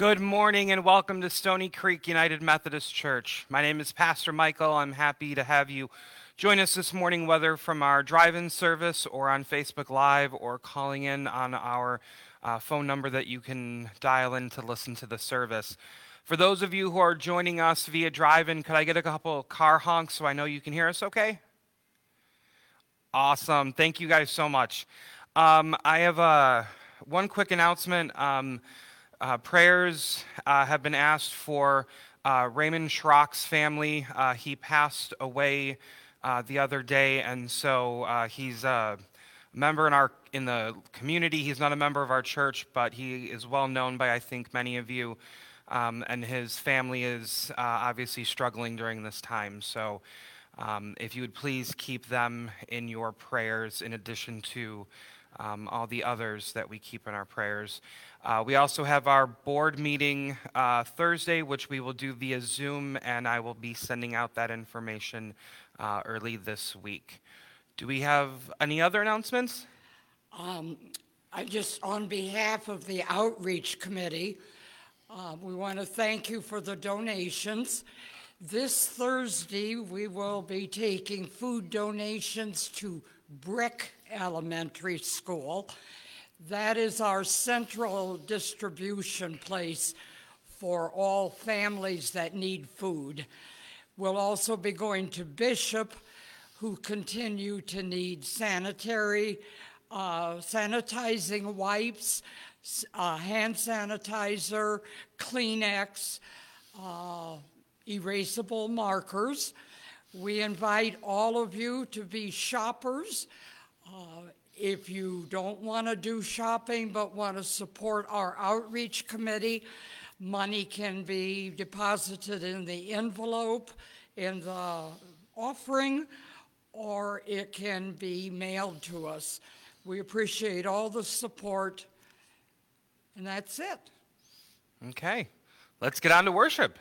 Good morning and welcome to Stony Creek United Methodist Church. My name is Pastor Michael. I'm happy to have you join us this morning, whether from our drive in service or on Facebook Live or calling in on our uh, phone number that you can dial in to listen to the service. For those of you who are joining us via drive in, could I get a couple car honks so I know you can hear us okay? Awesome. Thank you guys so much. Um, I have uh, one quick announcement. Um, uh, prayers uh, have been asked for uh, Raymond Schrock's family. Uh, he passed away uh, the other day, and so uh, he's a member in our in the community. He's not a member of our church, but he is well known by I think many of you. Um, and his family is obviously struggling during this time. So, um, if you would please keep them in your prayers, in addition to um, all the others that we keep in our prayers. Uh, we also have our board meeting uh, Thursday, which we will do via Zoom, and I will be sending out that information uh, early this week. Do we have any other announcements? Um, I just, on behalf of the Outreach Committee, uh, we want to thank you for the donations. This Thursday, we will be taking food donations to Brick Elementary School. That is our central distribution place for all families that need food. We'll also be going to Bishop, who continue to need sanitary, uh, sanitizing wipes, uh, hand sanitizer, Kleenex, uh, erasable markers. We invite all of you to be shoppers. Uh, if you don't want to do shopping but want to support our outreach committee, money can be deposited in the envelope in the offering or it can be mailed to us. We appreciate all the support, and that's it. Okay, let's get on to worship.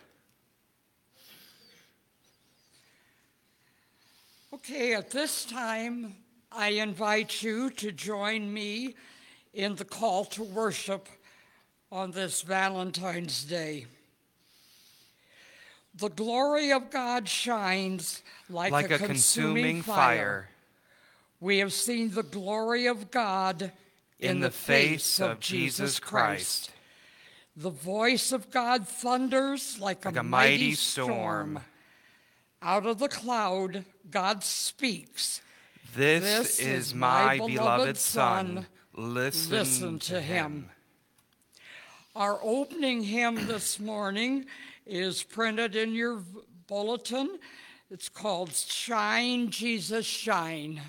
Okay, at this time, I invite you to join me in the call to worship on this Valentine's Day. The glory of God shines like, like a, a, consuming, fire. We have seen the glory of God in, in the, the face of Jesus Christ. The voice of God thunders like, like a, a, mighty, mighty storm. storm. Out of the cloud, God speaks this, This is my beloved beloved Son. Son. Listen, Listen to him. Our opening hymn this morning is printed in your bulletin. It's called Shine, Jesus, Shine.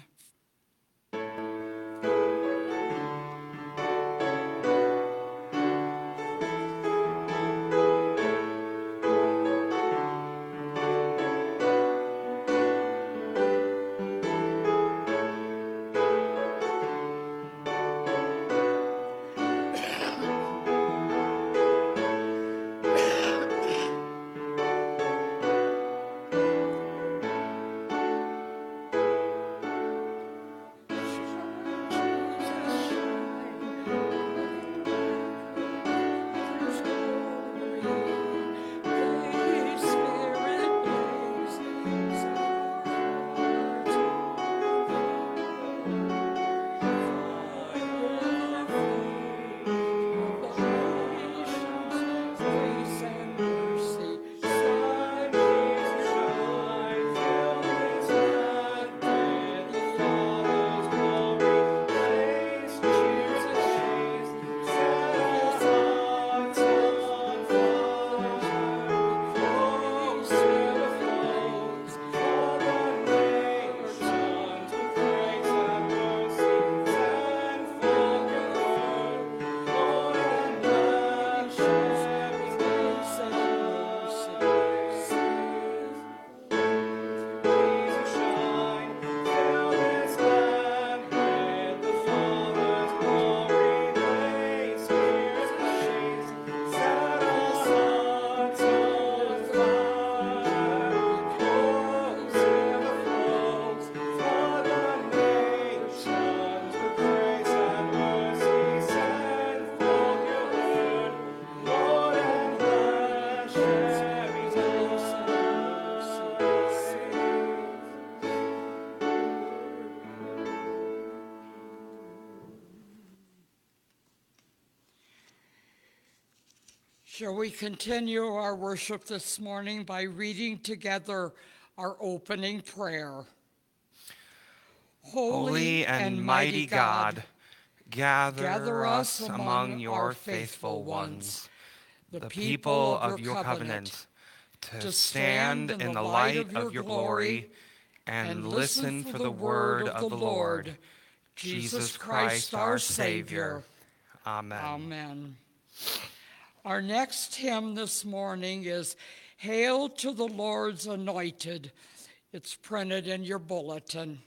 Shall we continue our worship this morning by reading together our opening prayer? Holy and mighty God, gather us among your faithful ones, the people of your covenant, to stand in the light of your glory and listen for the word of the Lord, Jesus Christ our Savior. Amen. Amen. Our next hymn this morning is Hail to the Lord's Anointed. It's printed in your bulletin.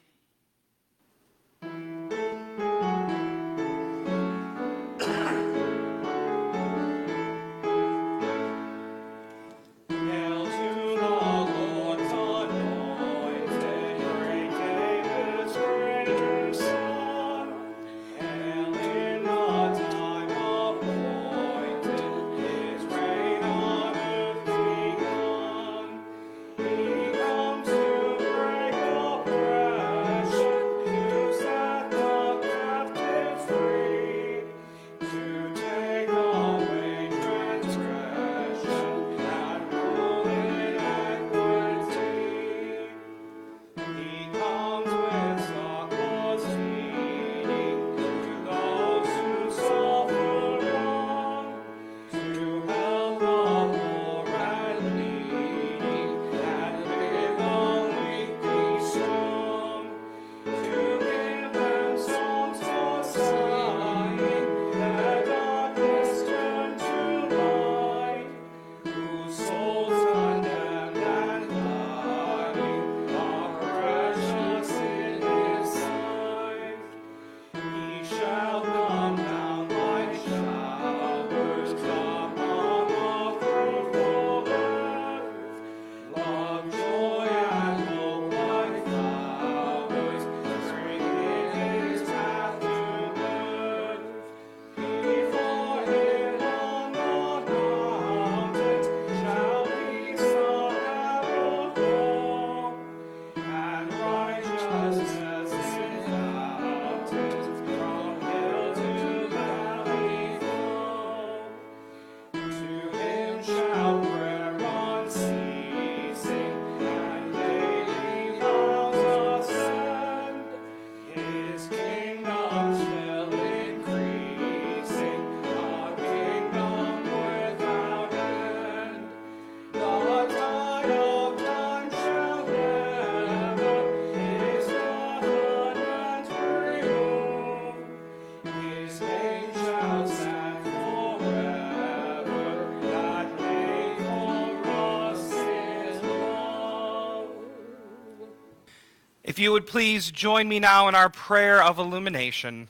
If you would please join me now in our prayer of illumination.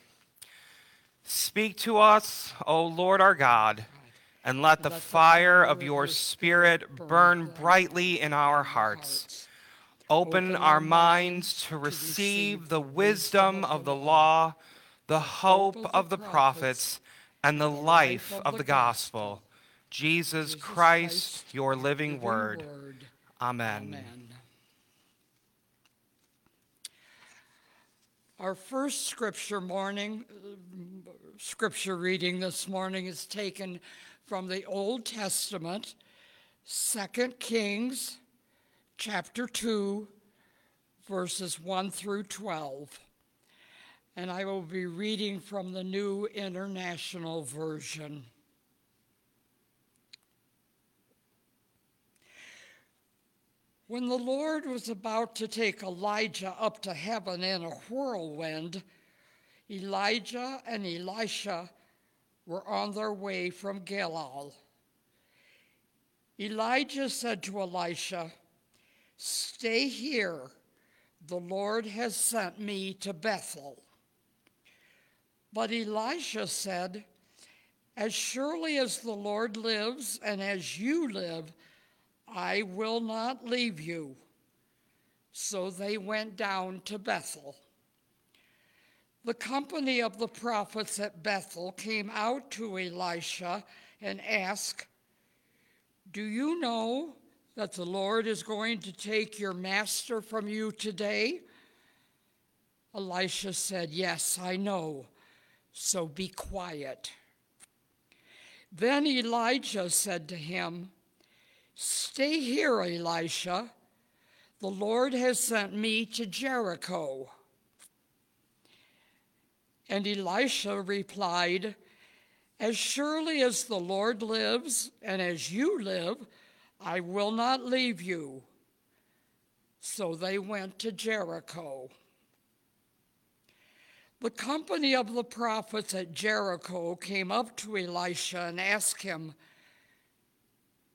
Speak to us, O Lord our God, and let the fire of your Spirit burn brightly in our hearts. Open our minds to receive the wisdom of the law, the hope of the prophets, and the life of the gospel. Jesus Christ, your living word. Amen. Our first scripture morning, scripture reading this morning is taken from the Old Testament, 2 Kings, chapter 2, verses 1 through 12. And I will be reading from the New International Version. When the Lord was about to take Elijah up to heaven in a whirlwind, Elijah and Elisha were on their way from Gilgal. Elijah said to Elisha, Stay here. The Lord has sent me to Bethel. But Elisha said, As surely as the Lord lives and as you live, I will not leave you. So they went down to Bethel. The company of the prophets at Bethel came out to Elisha and asked, Do you know that the Lord is going to take your master from you today? Elisha said, Yes, I know, so be quiet. Then Elijah said to him, Stay here, Elisha. The Lord has sent me to Jericho. And Elisha replied, As surely as the Lord lives, and as you live, I will not leave you. So they went to Jericho. The company of the prophets at Jericho came up to Elisha and asked him,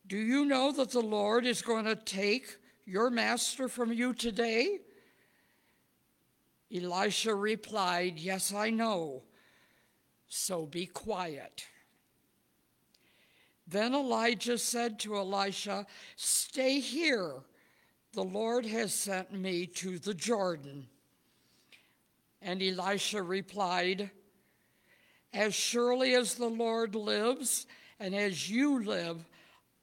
Do you know that the Lord is going to take your master from you today? Elisha replied, Yes, I know. So be quiet. Then Elijah said to Elisha, Stay here. The Lord has sent me to the Jordan. And Elisha replied, As surely as the Lord lives, and as you live,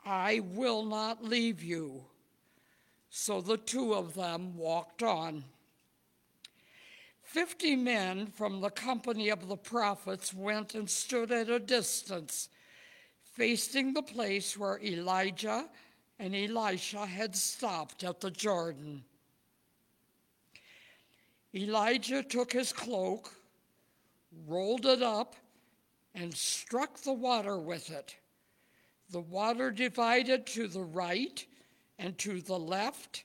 I will not leave you. So the two of them walked on. Fifty men from the company of the prophets went and stood at a distance, facing the place where Elijah and Elisha had stopped at the Jordan. Elijah took his cloak, rolled it up, and struck the water with it. The water divided to the right and to the left,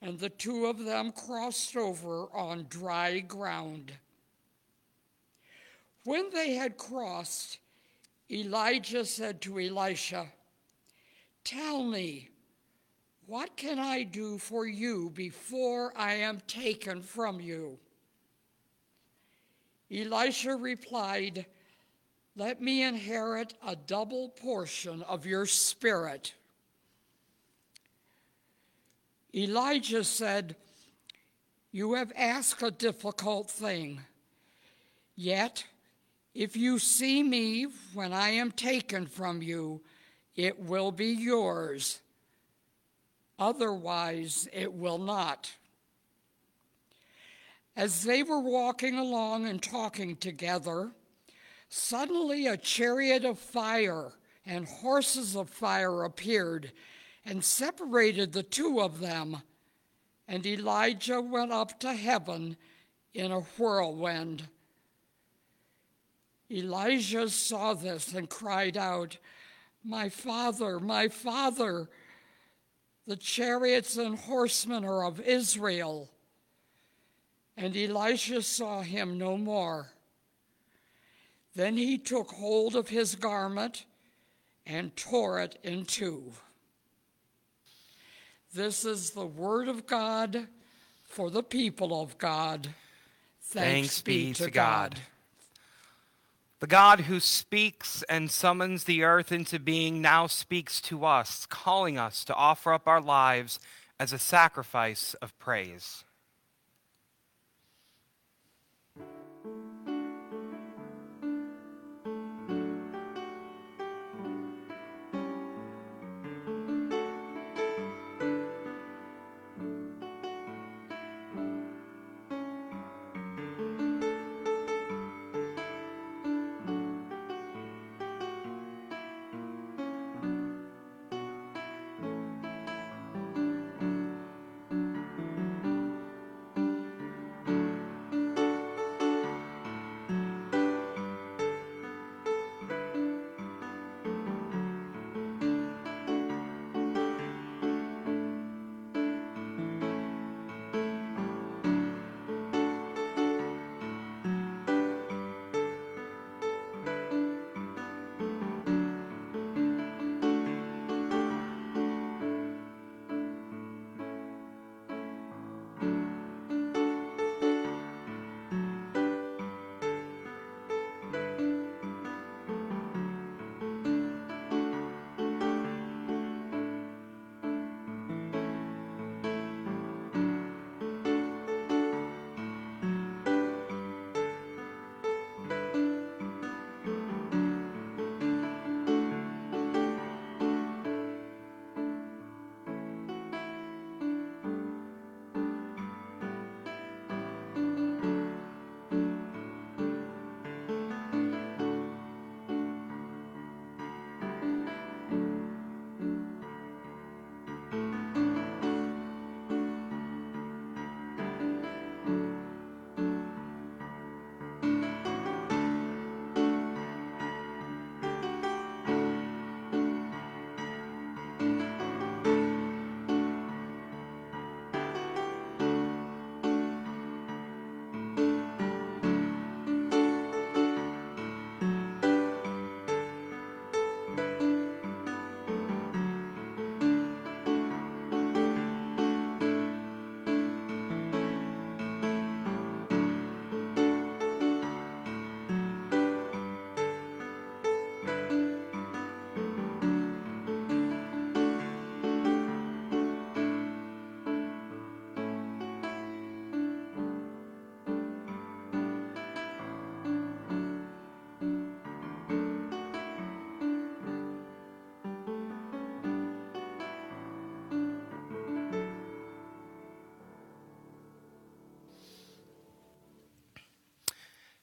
and the two of them crossed over on dry ground. When they had crossed, Elijah said to Elisha, Tell me, what can I do for you before I am taken from you? Elisha replied, Let me inherit a double portion of your spirit. Elijah said, You have asked a difficult thing. Yet, if you see me when I am taken from you, it will be yours. Otherwise, it will not. As they were walking along and talking together, suddenly a chariot of fire and horses of fire appeared and separated the two of them. And Elijah went up to heaven in a whirlwind. Elijah saw this and cried out, My father, my father, the chariots and horsemen are of Israel. And Elisha saw him no more. Then he took hold of his garment and tore it in two. This is the word of God for the people of God. Thanks, be to God. The God who speaks and summons the earth into being now speaks to us, calling us to offer up our lives as a sacrifice of praise.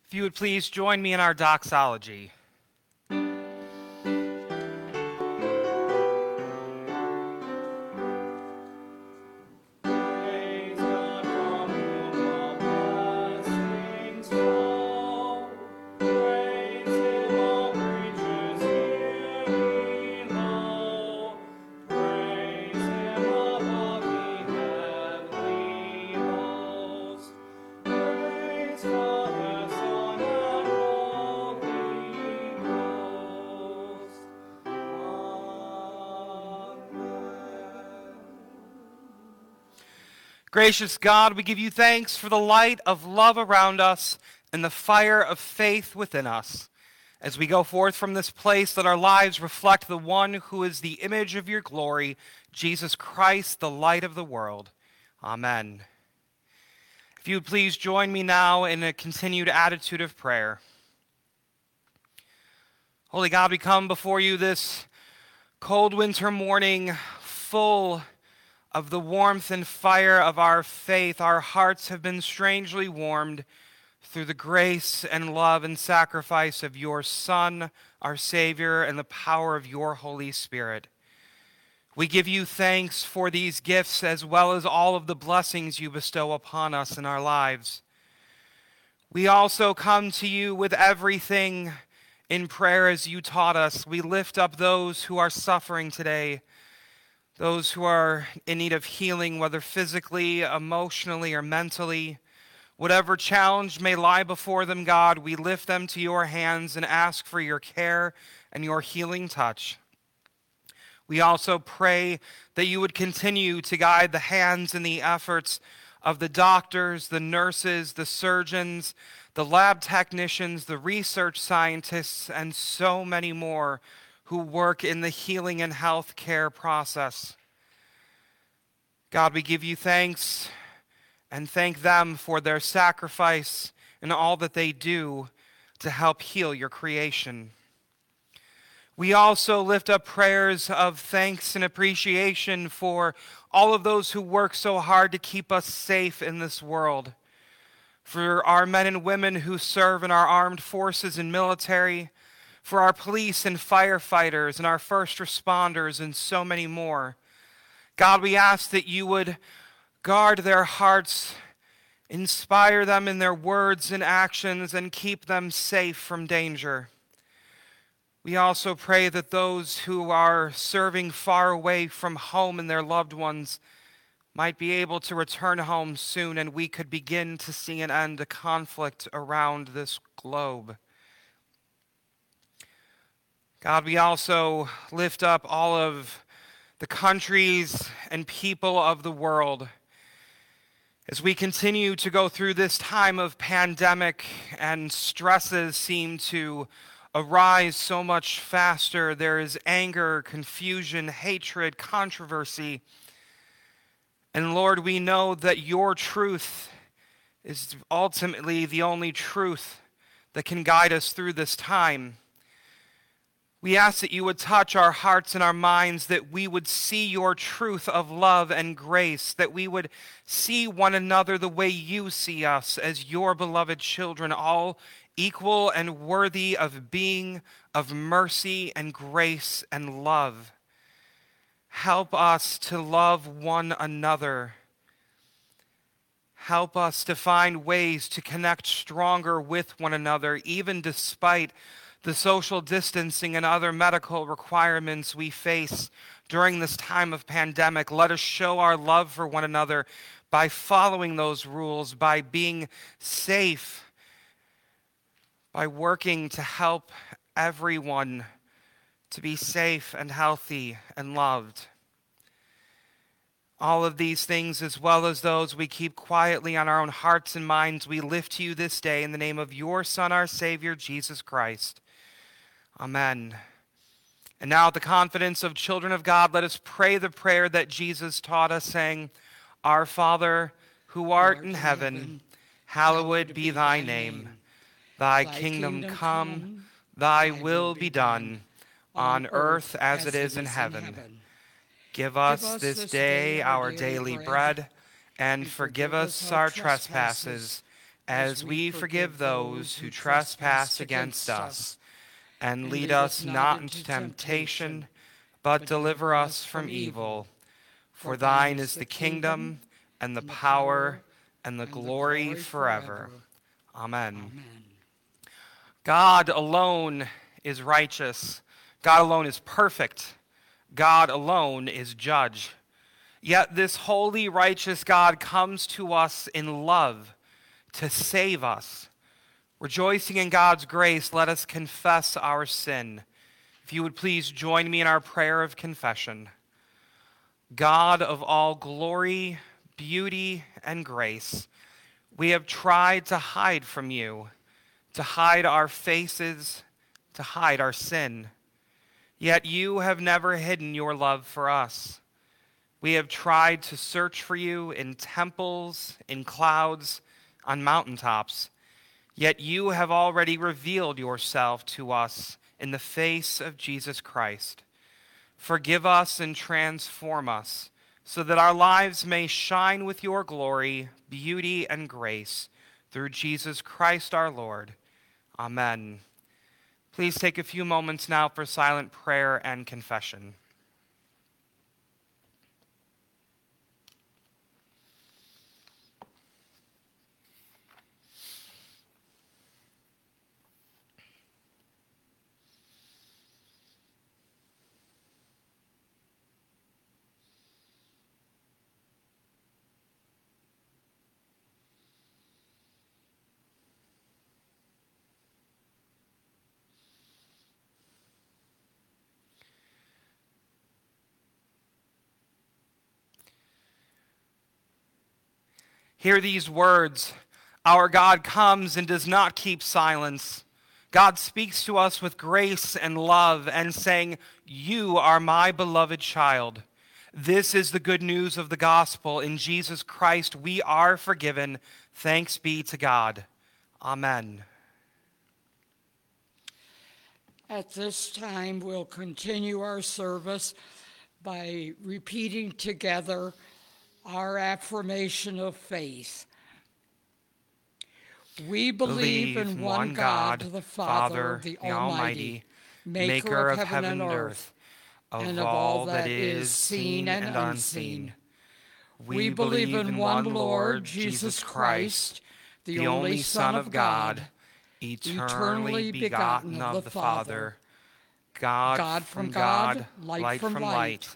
If you would please join me in our doxology. Gracious God, we give you thanks for the light of love around us and the fire of faith within us. As we go forth from this place, let our lives reflect the one who is the image of your glory, Jesus Christ, the light of the world. Amen. If you would please join me now in a continued attitude of prayer. Holy God, we come before you this cold winter morning full of the warmth and fire of our faith, our hearts have been strangely warmed through the grace and love and sacrifice of your Son, our Savior, and the power of your Holy Spirit. We give you thanks for these gifts as well as all of the blessings you bestow upon us in our lives. We also come to you with everything in prayer as you taught us. We lift up those who are suffering today those who are in need of healing, whether physically, emotionally, or mentally. Whatever challenge may lie before them, God, we lift them to your hands and ask for your care and your healing touch. We also pray that you would continue to guide the hands and the efforts of the doctors, the nurses, the surgeons, the lab technicians, the research scientists, and so many more who work in the healing and health care process. God, we give you thanks and thank them for their sacrifice and all that they do to help heal your creation. We also lift up prayers of thanks and appreciation for all of those who work so hard to keep us safe in this world. For our men and women who serve in our armed forces and military, for our police and firefighters and our first responders, and so many more. God, we ask that you would guard their hearts, inspire them in their words and actions, and keep them safe from danger. We also pray that those who are serving far away from home and their loved ones might be able to return home soon and we could begin to see an end to conflict around this globe. God, we also lift up all of the countries and people of the world as we continue to go through this time of pandemic and stresses seem to arise so much faster. There is anger, confusion, hatred, controversy. And Lord, we know that your truth is ultimately the only truth that can guide us through this time. We ask that you would touch our hearts and our minds, that we would see your truth of love and grace, that we would see one another the way you see us as your beloved children, all equal and worthy of being of mercy and grace and love. Help us to love one another. Help us to find ways to connect stronger with one another, even despite the social distancing and other medical requirements we face during this time of pandemic. Let us show our love for one another by following those rules, by being safe, by working to help everyone to be safe and healthy and loved. All of these things, as well as those we keep quietly on our own hearts and minds, we lift to you this day in the name of your Son, our Savior, Jesus Christ. Amen. And now, the confidence of children of God, let us pray the prayer that Jesus taught us, saying, Our Father, who art in heaven, hallowed be thy name. Thy kingdom come, thy will be done, on earth as it is in heaven. Give us this day our daily bread, and forgive us our trespasses as we forgive those who trespass against us. And lead us not into temptation, but deliver us from evil. For thine is the kingdom, and the power, and the glory forever. Amen. God alone is righteous. God alone is perfect. God alone is judge. Yet this holy, righteous God comes to us in love to save us. Rejoicing in God's grace, let us confess our sin. If you would please join me in our prayer of confession. God of all glory, beauty, and grace, we have tried to hide from you, to hide our faces, to hide our sin. Yet you have never hidden your love for us. We have tried to search for you in temples, in clouds, on mountaintops, yet you have already revealed yourself to us in the face of Jesus Christ. Forgive us and transform us so that our lives may shine with your glory, beauty, and grace through Jesus Christ our Lord. Amen. Please take a few moments now for silent prayer and confession. Hear these words Our God comes and does not keep silence. God speaks to us with grace and love and saying, You are my beloved child. This is the good news of the gospel. In Jesus Christ, we are forgiven. Thanks be to God. Amen. At this time, we'll continue our service by repeating together our affirmation of faith. We believe in one God, the Father, the Almighty, maker of heaven and earth, and of all that is seen and unseen. We believe in one Lord, Jesus Christ, the only Son of God, eternally begotten of the Father, God from God, light from light,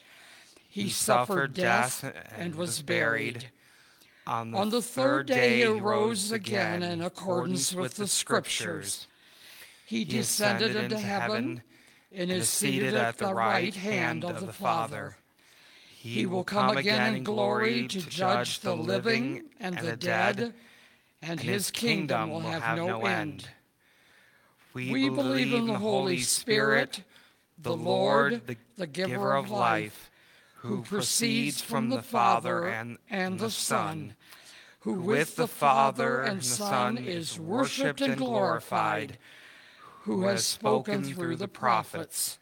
He suffered death and was buried. On the third day he arose again in accordance with the Scriptures. He descended into heaven and is seated at the right hand of the Father. He will come again in glory to judge the living and the dead, and his kingdom will have no end. We believe in the Holy Spirit, the Lord, the giver of life, who proceeds from the Father and, and the Son, who with the Father and the Son is worshiped and glorified, who has spoken through the prophets.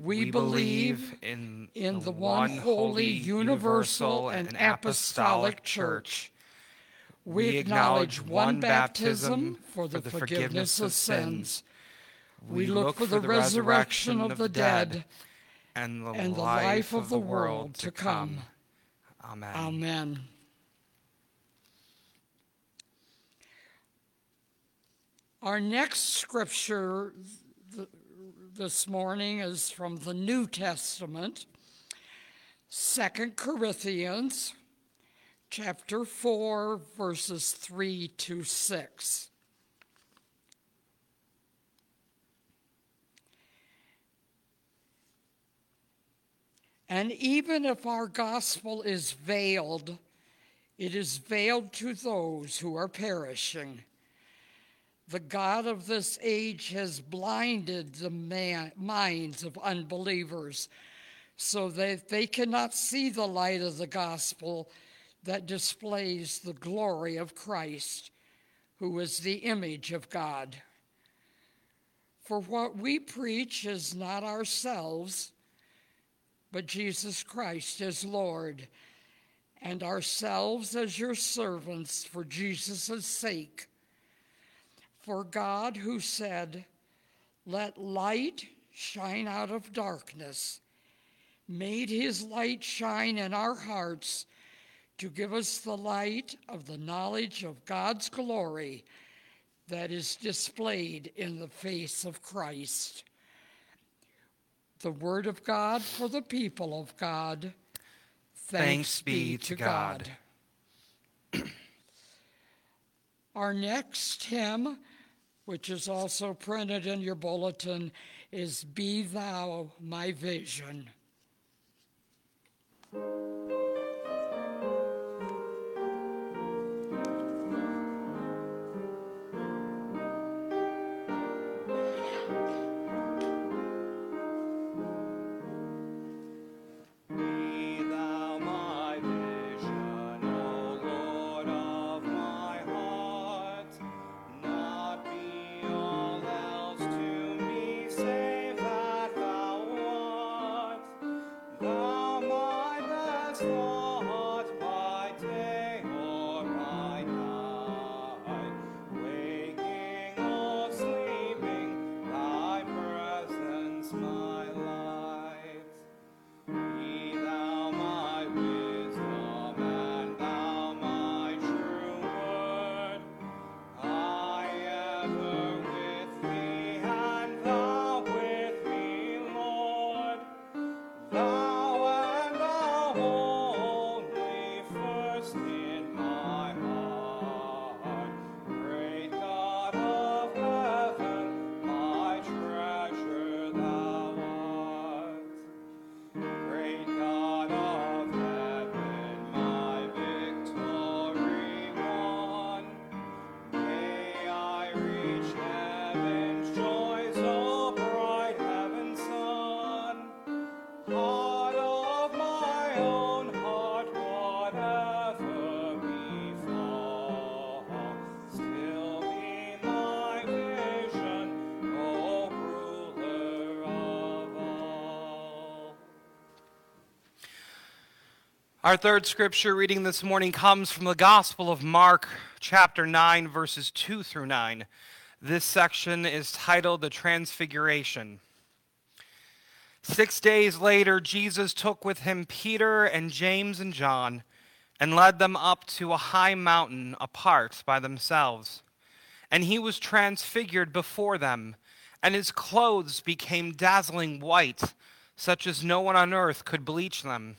We believe in, in the one holy, universal, and apostolic Church. We acknowledge one baptism for the forgiveness of sins. We look for the resurrection of the dead and the, and the life of the world to come. Amen. Amen. Our next scripture th- this morning is from the New Testament, Second Corinthians chapter 4 verses 3 to 6. And even if our gospel is veiled, It is veiled to those who are perishing. The God of this age has blinded the man, minds of unbelievers so that they cannot see the light of the gospel that displays the glory of Christ, who is the image of God. For what we preach is not ourselves, but Jesus Christ as Lord, and ourselves as your servants for Jesus' sake. For God, who said, Let light shine out of darkness, made his light shine in our hearts to give us the light of the knowledge of God's glory that is displayed in the face of Christ. The word of God for the people of God. Thanks be to God. Our next hymn, which is also printed in your bulletin, is Be Thou My Vision. Our third scripture reading this morning comes from the Gospel of Mark, chapter 9, verses 2 through 9. This section is titled The Transfiguration. Six days later, Jesus took with him Peter and James and John and led them up to a high mountain apart by themselves. And he was transfigured before them, and his clothes became dazzling white, such as no one on earth could bleach them.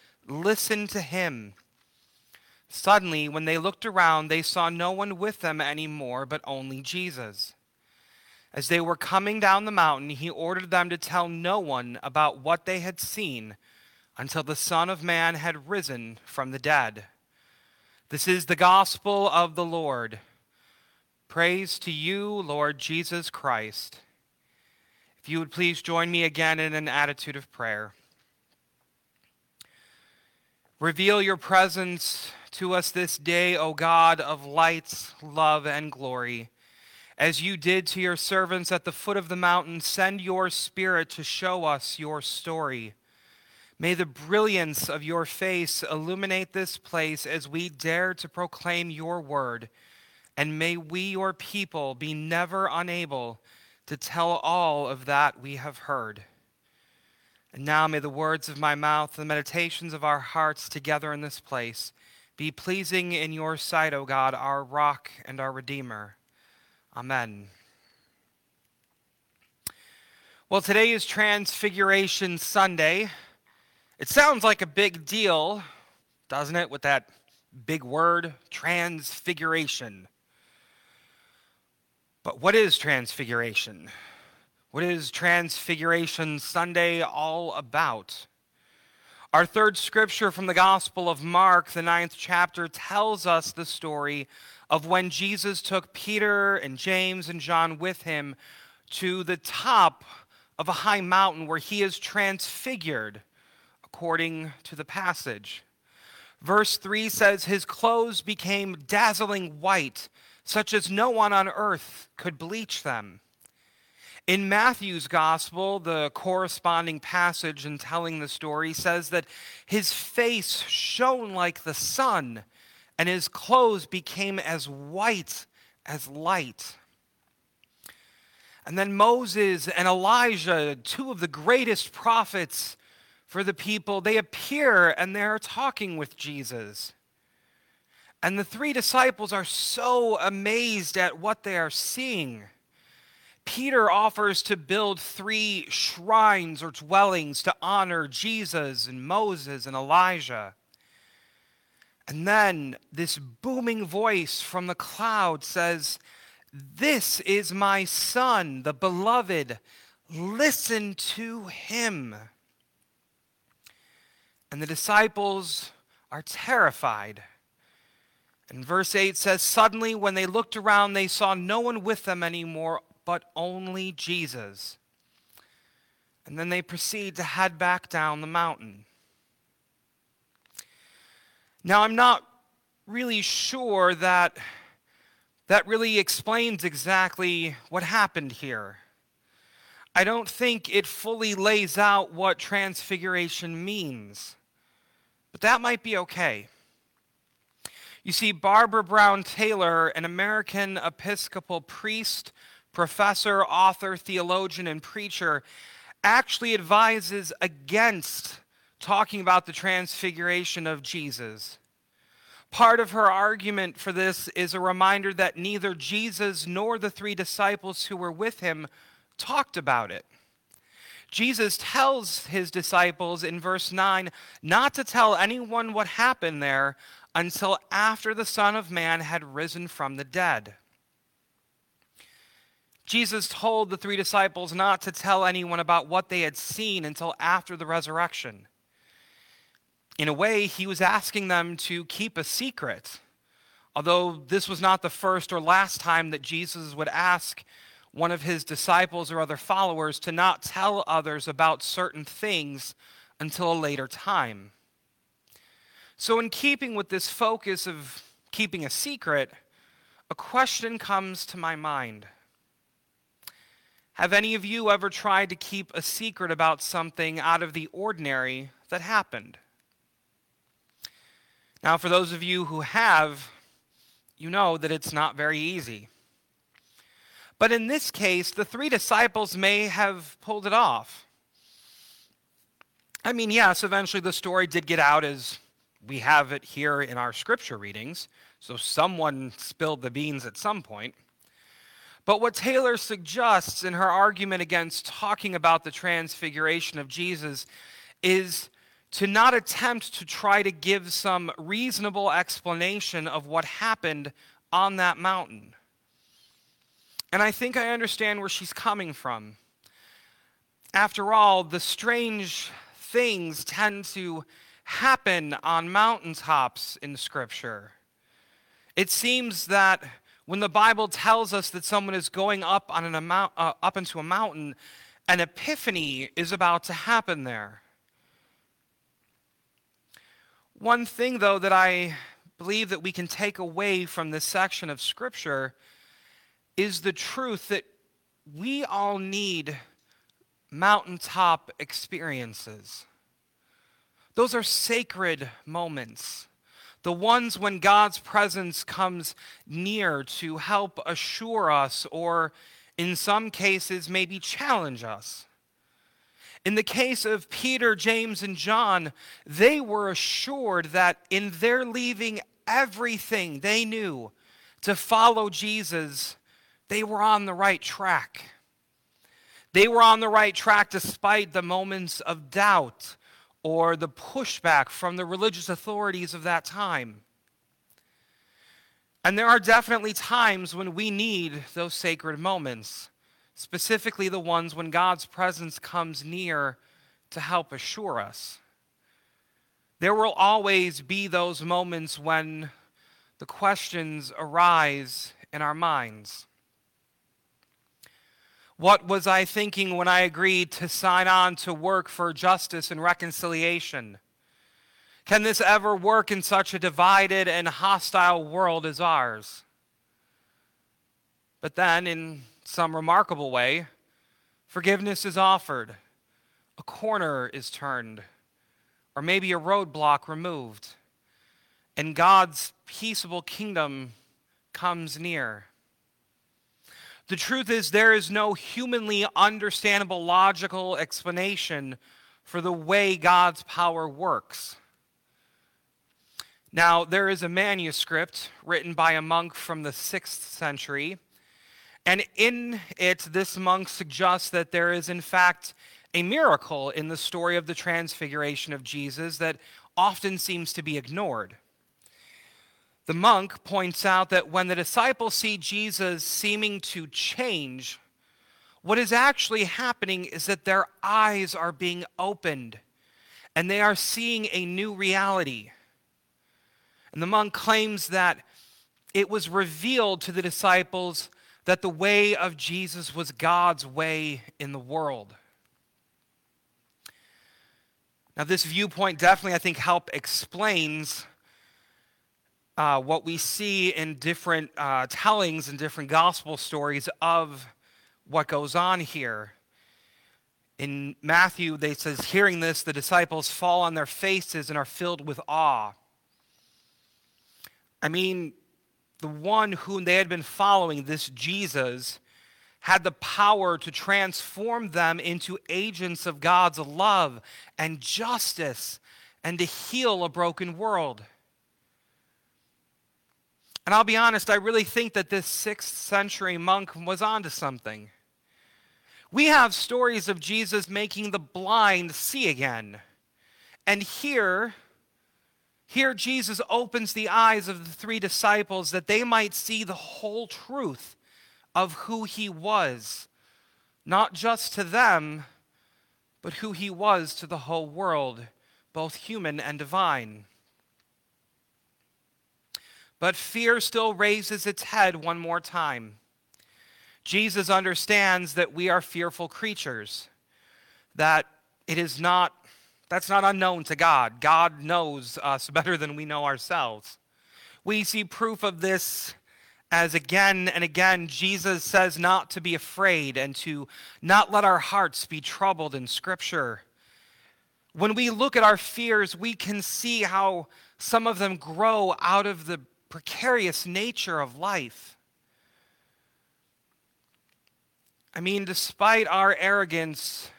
Listen to him. Suddenly, when they looked around, they saw no one with them anymore, but only Jesus. As they were coming down the mountain, he ordered them to tell no one about what they had seen until the Son of Man had risen from the dead. This is the gospel of the Lord. Praise to you, Lord Jesus Christ. If you would please join me again in an attitude of prayer. Reveal your presence to us this day, O God of lights, love, and glory. As you did to your servants at the foot of the mountain, send your Spirit to show us your story. May the brilliance of your face illuminate this place as we dare to proclaim your word. And may we, your people, be never unable to tell all of that we have heard. And now may the words of my mouth and the meditations of our hearts together in this place be pleasing in your sight, O God, our rock and our redeemer. Amen. Well, today is Transfiguration Sunday. It sounds like a big deal, doesn't it, with that big word, transfiguration. But what is transfiguration? What is Transfiguration Sunday all about? Our third scripture from the Gospel of Mark, the ninth chapter, tells us the story of when Jesus took Peter and James and John with him to the top of a high mountain where he is transfigured, according to the passage. Verse 3 says, His clothes became dazzling white, such as no one on earth could bleach them. In Matthew's gospel, the corresponding passage in telling the story says that his face shone like the sun, and his clothes became as white as light. And then Moses and Elijah, two of the greatest prophets for the people, they appear and they're talking with Jesus. And the three disciples are so amazed at what they are seeing. Peter offers to build three shrines or dwellings to honor Jesus and Moses and Elijah. And then this booming voice from the cloud says, This is my son, the beloved. Listen to him. And the disciples are terrified. And verse 8 says, Suddenly, when they looked around, they saw no one with them anymore but only Jesus. And then they proceed to head back down the mountain. Now, I'm not really sure that that really explains exactly what happened here. I don't think it fully lays out what transfiguration means, but that might be okay. You see, Barbara Brown Taylor, an American Episcopal priest, professor, author, theologian, and preacher, actually advises against talking about the transfiguration of Jesus. Part of her argument for this is a reminder that neither Jesus nor the three disciples who were with him talked about it. Jesus tells his disciples in verse 9 not to tell anyone what happened there until after the Son of Man had risen from the dead. Jesus told the three disciples not to tell anyone about what they had seen until after the resurrection. In a way, he was asking them to keep a secret, although this was not the first or last time that Jesus would ask one of his disciples or other followers to not tell others about certain things until a later time. So, in keeping with this focus of keeping a secret, a question comes to my mind. Have any of you ever tried to keep a secret about something out of the ordinary that happened? Now, for those of you who have, you know that it's not very easy. But in this case, the three disciples may have pulled it off. I mean, yes, eventually the story did get out as we have it here in our scripture readings, so someone spilled the beans at some point. But what Taylor suggests in her argument against talking about the transfiguration of Jesus is to not attempt to try to give some reasonable explanation of what happened on that mountain. And I think I understand where she's coming from. After all, the strange things tend to happen on mountaintops in Scripture. It seems that when the Bible tells us that someone is going up on an amount, uh, up into a mountain, an epiphany is about to happen there. One thing, though, that I believe that we can take away from this section of Scripture is the truth that we all need mountaintop experiences. Those are sacred moments the ones when God's presence comes near to help assure us or, in some cases, maybe challenge us. In the case of Peter, James, and John, they were assured that in their leaving everything they knew to follow Jesus, they were on the right track. They were on the right track despite the moments of doubt or the pushback from the religious authorities of that time. And there are definitely times when we need those sacred moments, specifically the ones when God's presence comes near to help assure us. There will always be those moments when the questions arise in our minds. What was I thinking when I agreed to sign on to work for justice and reconciliation? Can this ever work in such a divided and hostile world as ours? But then, in some remarkable way, forgiveness is offered, a corner is turned, or maybe a roadblock removed, and God's peaceable kingdom comes near. The truth is, there is no humanly understandable logical explanation for the way God's power works. Now, there is a manuscript written by a monk from the sixth century, and in it, this monk suggests that there is, in fact, a miracle in the story of the transfiguration of Jesus that often seems to be ignored. The monk points out that when the disciples see Jesus seeming to change, what is actually happening is that their eyes are being opened and they are seeing a new reality. And the monk claims that it was revealed to the disciples that the way of Jesus was God's way in the world. Now, this viewpoint definitely, I think, help explains uh, what we see in different uh, tellings and different gospel stories of what goes on here. In Matthew, they says, hearing this, the disciples fall on their faces and are filled with awe. I mean, the one whom they had been following, this Jesus, had the power to transform them into agents of God's love and justice and to heal a broken world. And I'll be honest, I really think that this sixth century monk was onto something. We have stories of Jesus making the blind see again. And here, here Jesus opens the eyes of the three disciples that they might see the whole truth of who he was, not just to them, but who he was to the whole world, both human and divine. But fear still raises its head one more time. Jesus understands that we are fearful creatures, that it is not, that's not unknown to God. God knows us better than we know ourselves. We see proof of this as again and again Jesus says not to be afraid and to not let our hearts be troubled in Scripture. When we look at our fears, we can see how some of them grow out of the precarious nature of life. I mean, despite our arrogance,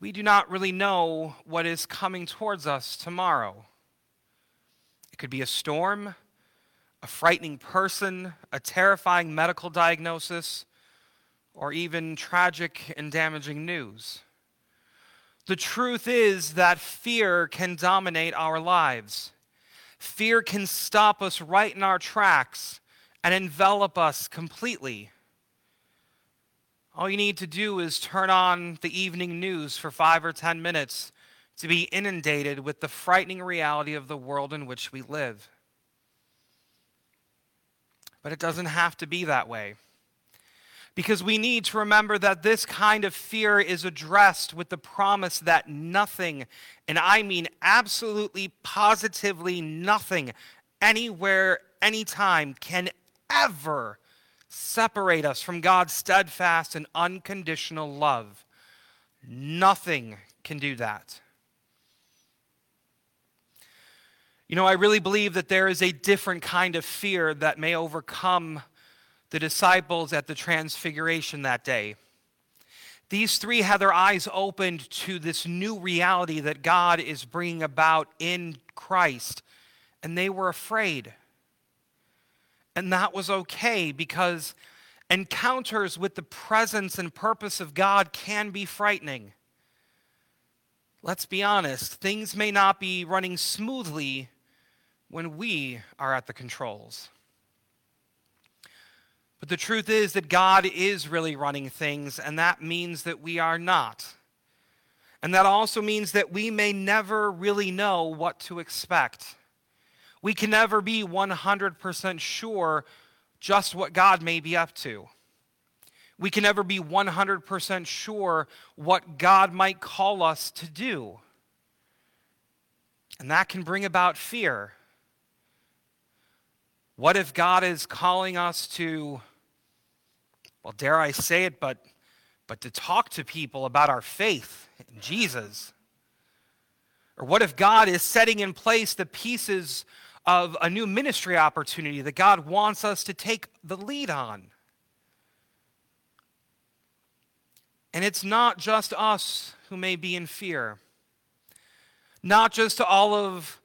we do not really know what is coming towards us tomorrow. It could be a storm, a frightening person, a terrifying medical diagnosis, or even tragic and damaging news. The truth is that fear can dominate our lives. Fear can stop us right in our tracks and envelop us completely. All you need to do is turn on the evening news for five or ten minutes to be inundated with the frightening reality of the world in which we live. But it doesn't have to be that way because we need to remember that this kind of fear is addressed with the promise that nothing, and I mean absolutely positively nothing, anywhere, anytime, can ever separate us from God's steadfast and unconditional love. Nothing can do that. You know, I really believe that there is a different kind of fear that may overcome the disciples at the transfiguration that day. These three had their eyes opened to this new reality that God is bringing about in Christ, and they were afraid. And that was okay because encounters with the presence and purpose of God can be frightening. Let's be honest, things may not be running smoothly when we are at the controls. But the truth is that God is really running things, and that means that we are not. And that also means that we may never really know what to expect. We can never be 100% sure just what God may be up to. We can never be 100% sure what God might call us to do. And that can bring about fear. What if God is calling us to, well, dare I say it, but, but to talk to people about our faith in Jesus? Or what if God is setting in place the pieces of a new ministry opportunity that God wants us to take the lead on? And it's not just us who may be in fear, not just all of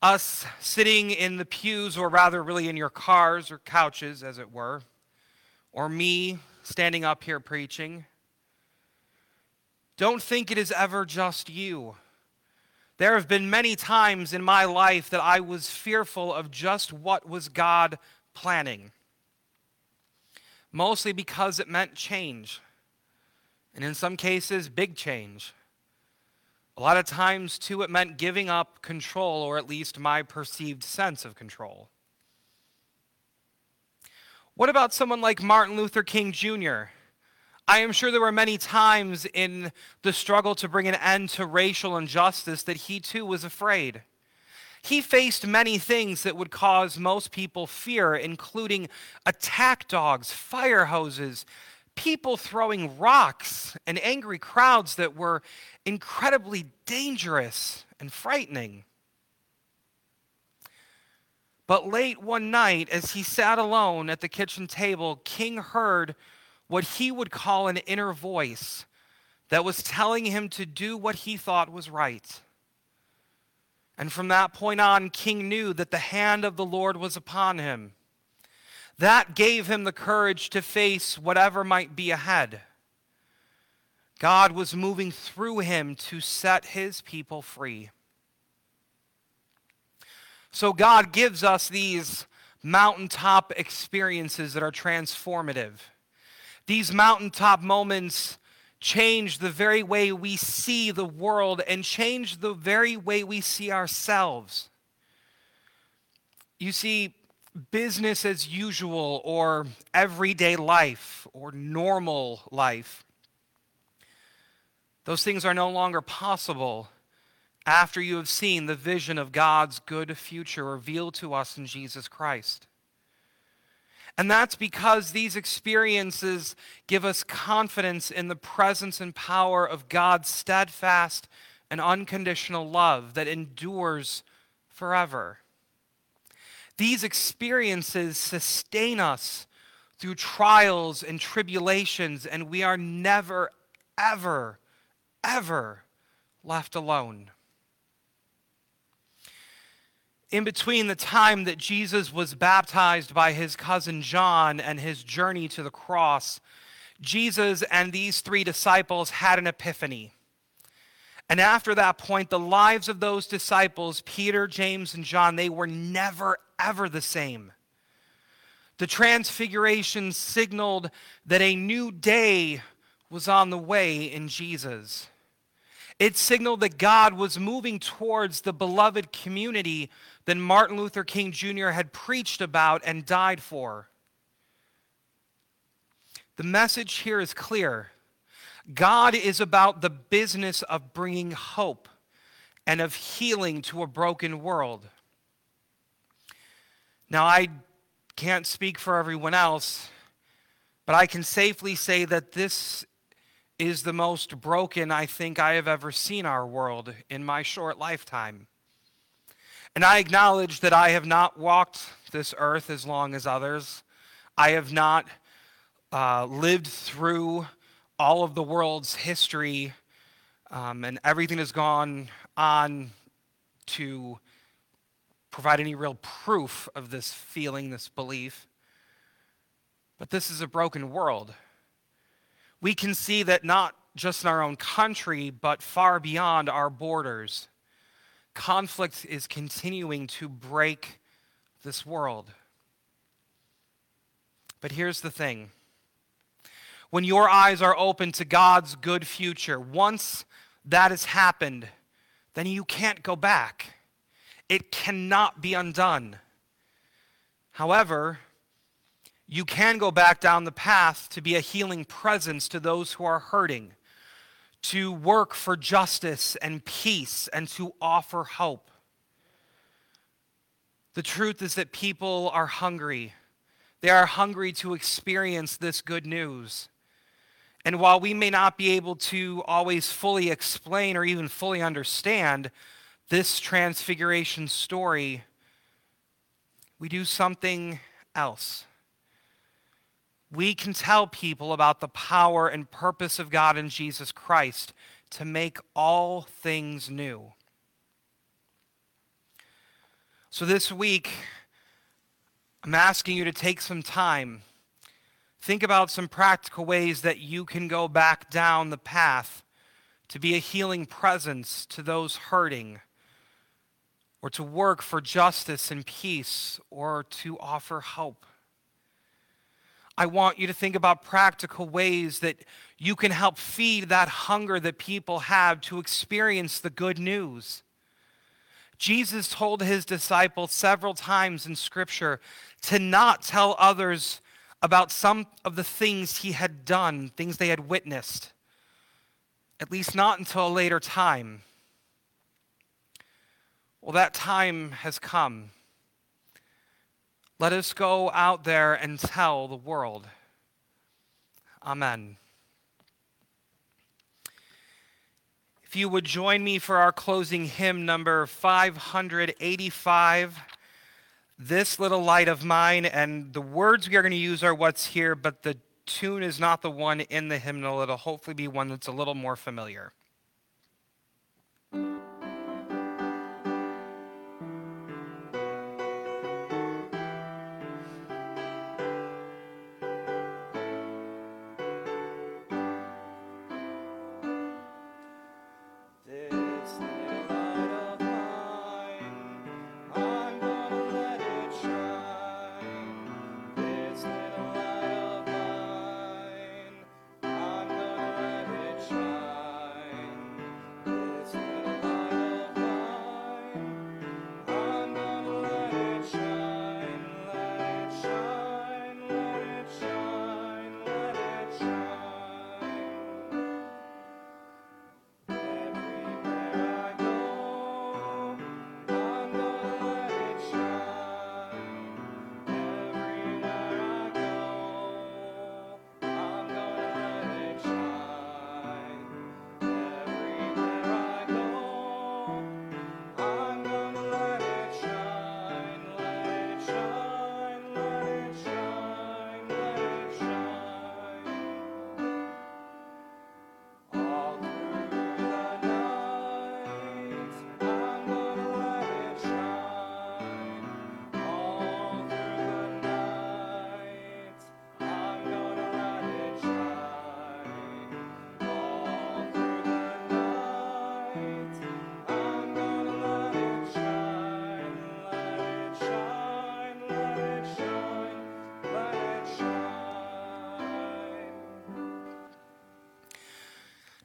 us sitting in the pews, or rather, really in your cars or couches, as it were, or me standing up here preaching. Don't think it is ever just you. There have been many times in my life that I was fearful of just what was God planning, mostly because it meant change, and in some cases, big change. A lot of times, too, it meant giving up control, or at least my perceived sense of control. What about someone like Martin Luther King Jr.? I am sure there were many times in the struggle to bring an end to racial injustice that he too was afraid. He faced many things that would cause most people fear, including attack dogs, fire hoses, people throwing rocks, and angry crowds that were incredibly dangerous and frightening. But late one night, as he sat alone at the kitchen table, King heard what he would call an inner voice that was telling him to do what he thought was right. And from that point on, King knew that the hand of the Lord was upon him that gave him the courage to face whatever might be ahead. God was moving through him to set his people free. So God gives us these mountaintop experiences that are transformative. These mountaintop moments change the very way we see the world and change the very way we see ourselves. You see, business as usual or everyday life or normal life. Those things are no longer possible after you have seen the vision of God's good future revealed to us in Jesus Christ. And that's because these experiences give us confidence in the presence and power of God's steadfast and unconditional love that endures forever. These experiences sustain us through trials and tribulations, and we are never, ever, ever left alone. In between the time that Jesus was baptized by his cousin John and his journey to the cross, Jesus and these three disciples had an epiphany. And after that point, the lives of those disciples, Peter, James, and John, they were never, ever the same. The transfiguration signaled that a new day was on the way in Jesus. It signaled that God was moving towards the beloved community that Martin Luther King Jr. had preached about and died for. The message here is clear God is about the business of bringing hope and of healing to a broken world. Now, I can't speak for everyone else, but I can safely say that this is the most broken I think I have ever seen our world in my short lifetime. And I acknowledge that I have not walked this earth as long as others. I have not uh, lived through all of the world's history um, and everything has gone on to provide any real proof of this feeling, this belief. But this is a broken world. We can see that not just in our own country, but far beyond our borders, conflict is continuing to break this world. But here's the thing when your eyes are open to God's good future, once that has happened, then you can't go back. It cannot be undone. However, you can go back down the path to be a healing presence to those who are hurting, to work for justice and peace, and to offer hope. The truth is that people are hungry. They are hungry to experience this good news. And while we may not be able to always fully explain or even fully understand this transfiguration story, we do something else. We can tell people about the power and purpose of God in Jesus Christ to make all things new. So this week, I'm asking you to take some time. Think about some practical ways that you can go back down the path to be a healing presence to those hurting, or to work for justice and peace, or to offer hope. I want you to think about practical ways that you can help feed that hunger that people have to experience the good news. Jesus told his disciples several times in Scripture to not tell others about some of the things he had done, things they had witnessed, at least not until a later time. Well, that time has come. Let us go out there and tell the world. Amen. If you would join me for our closing hymn number 585, This Little Light of Mine, and the words we are going to use are what's here, but the tune is not the one in the hymnal. It'll hopefully be one that's a little more familiar.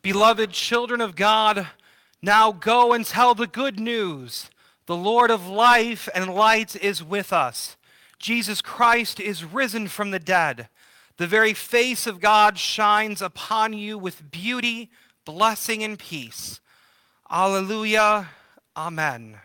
Beloved children of God, now go and tell the good news. The Lord of life and light is with us. Jesus Christ is risen from the dead. The very face of God shines upon you with beauty, blessing, and peace. Alleluia. Amen.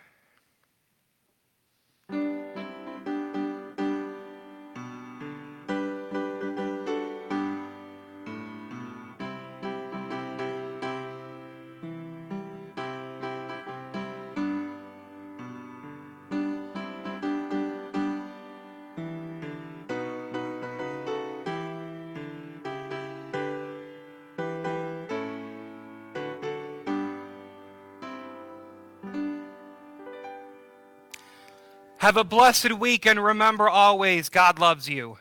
Have a blessed week and remember always God loves you.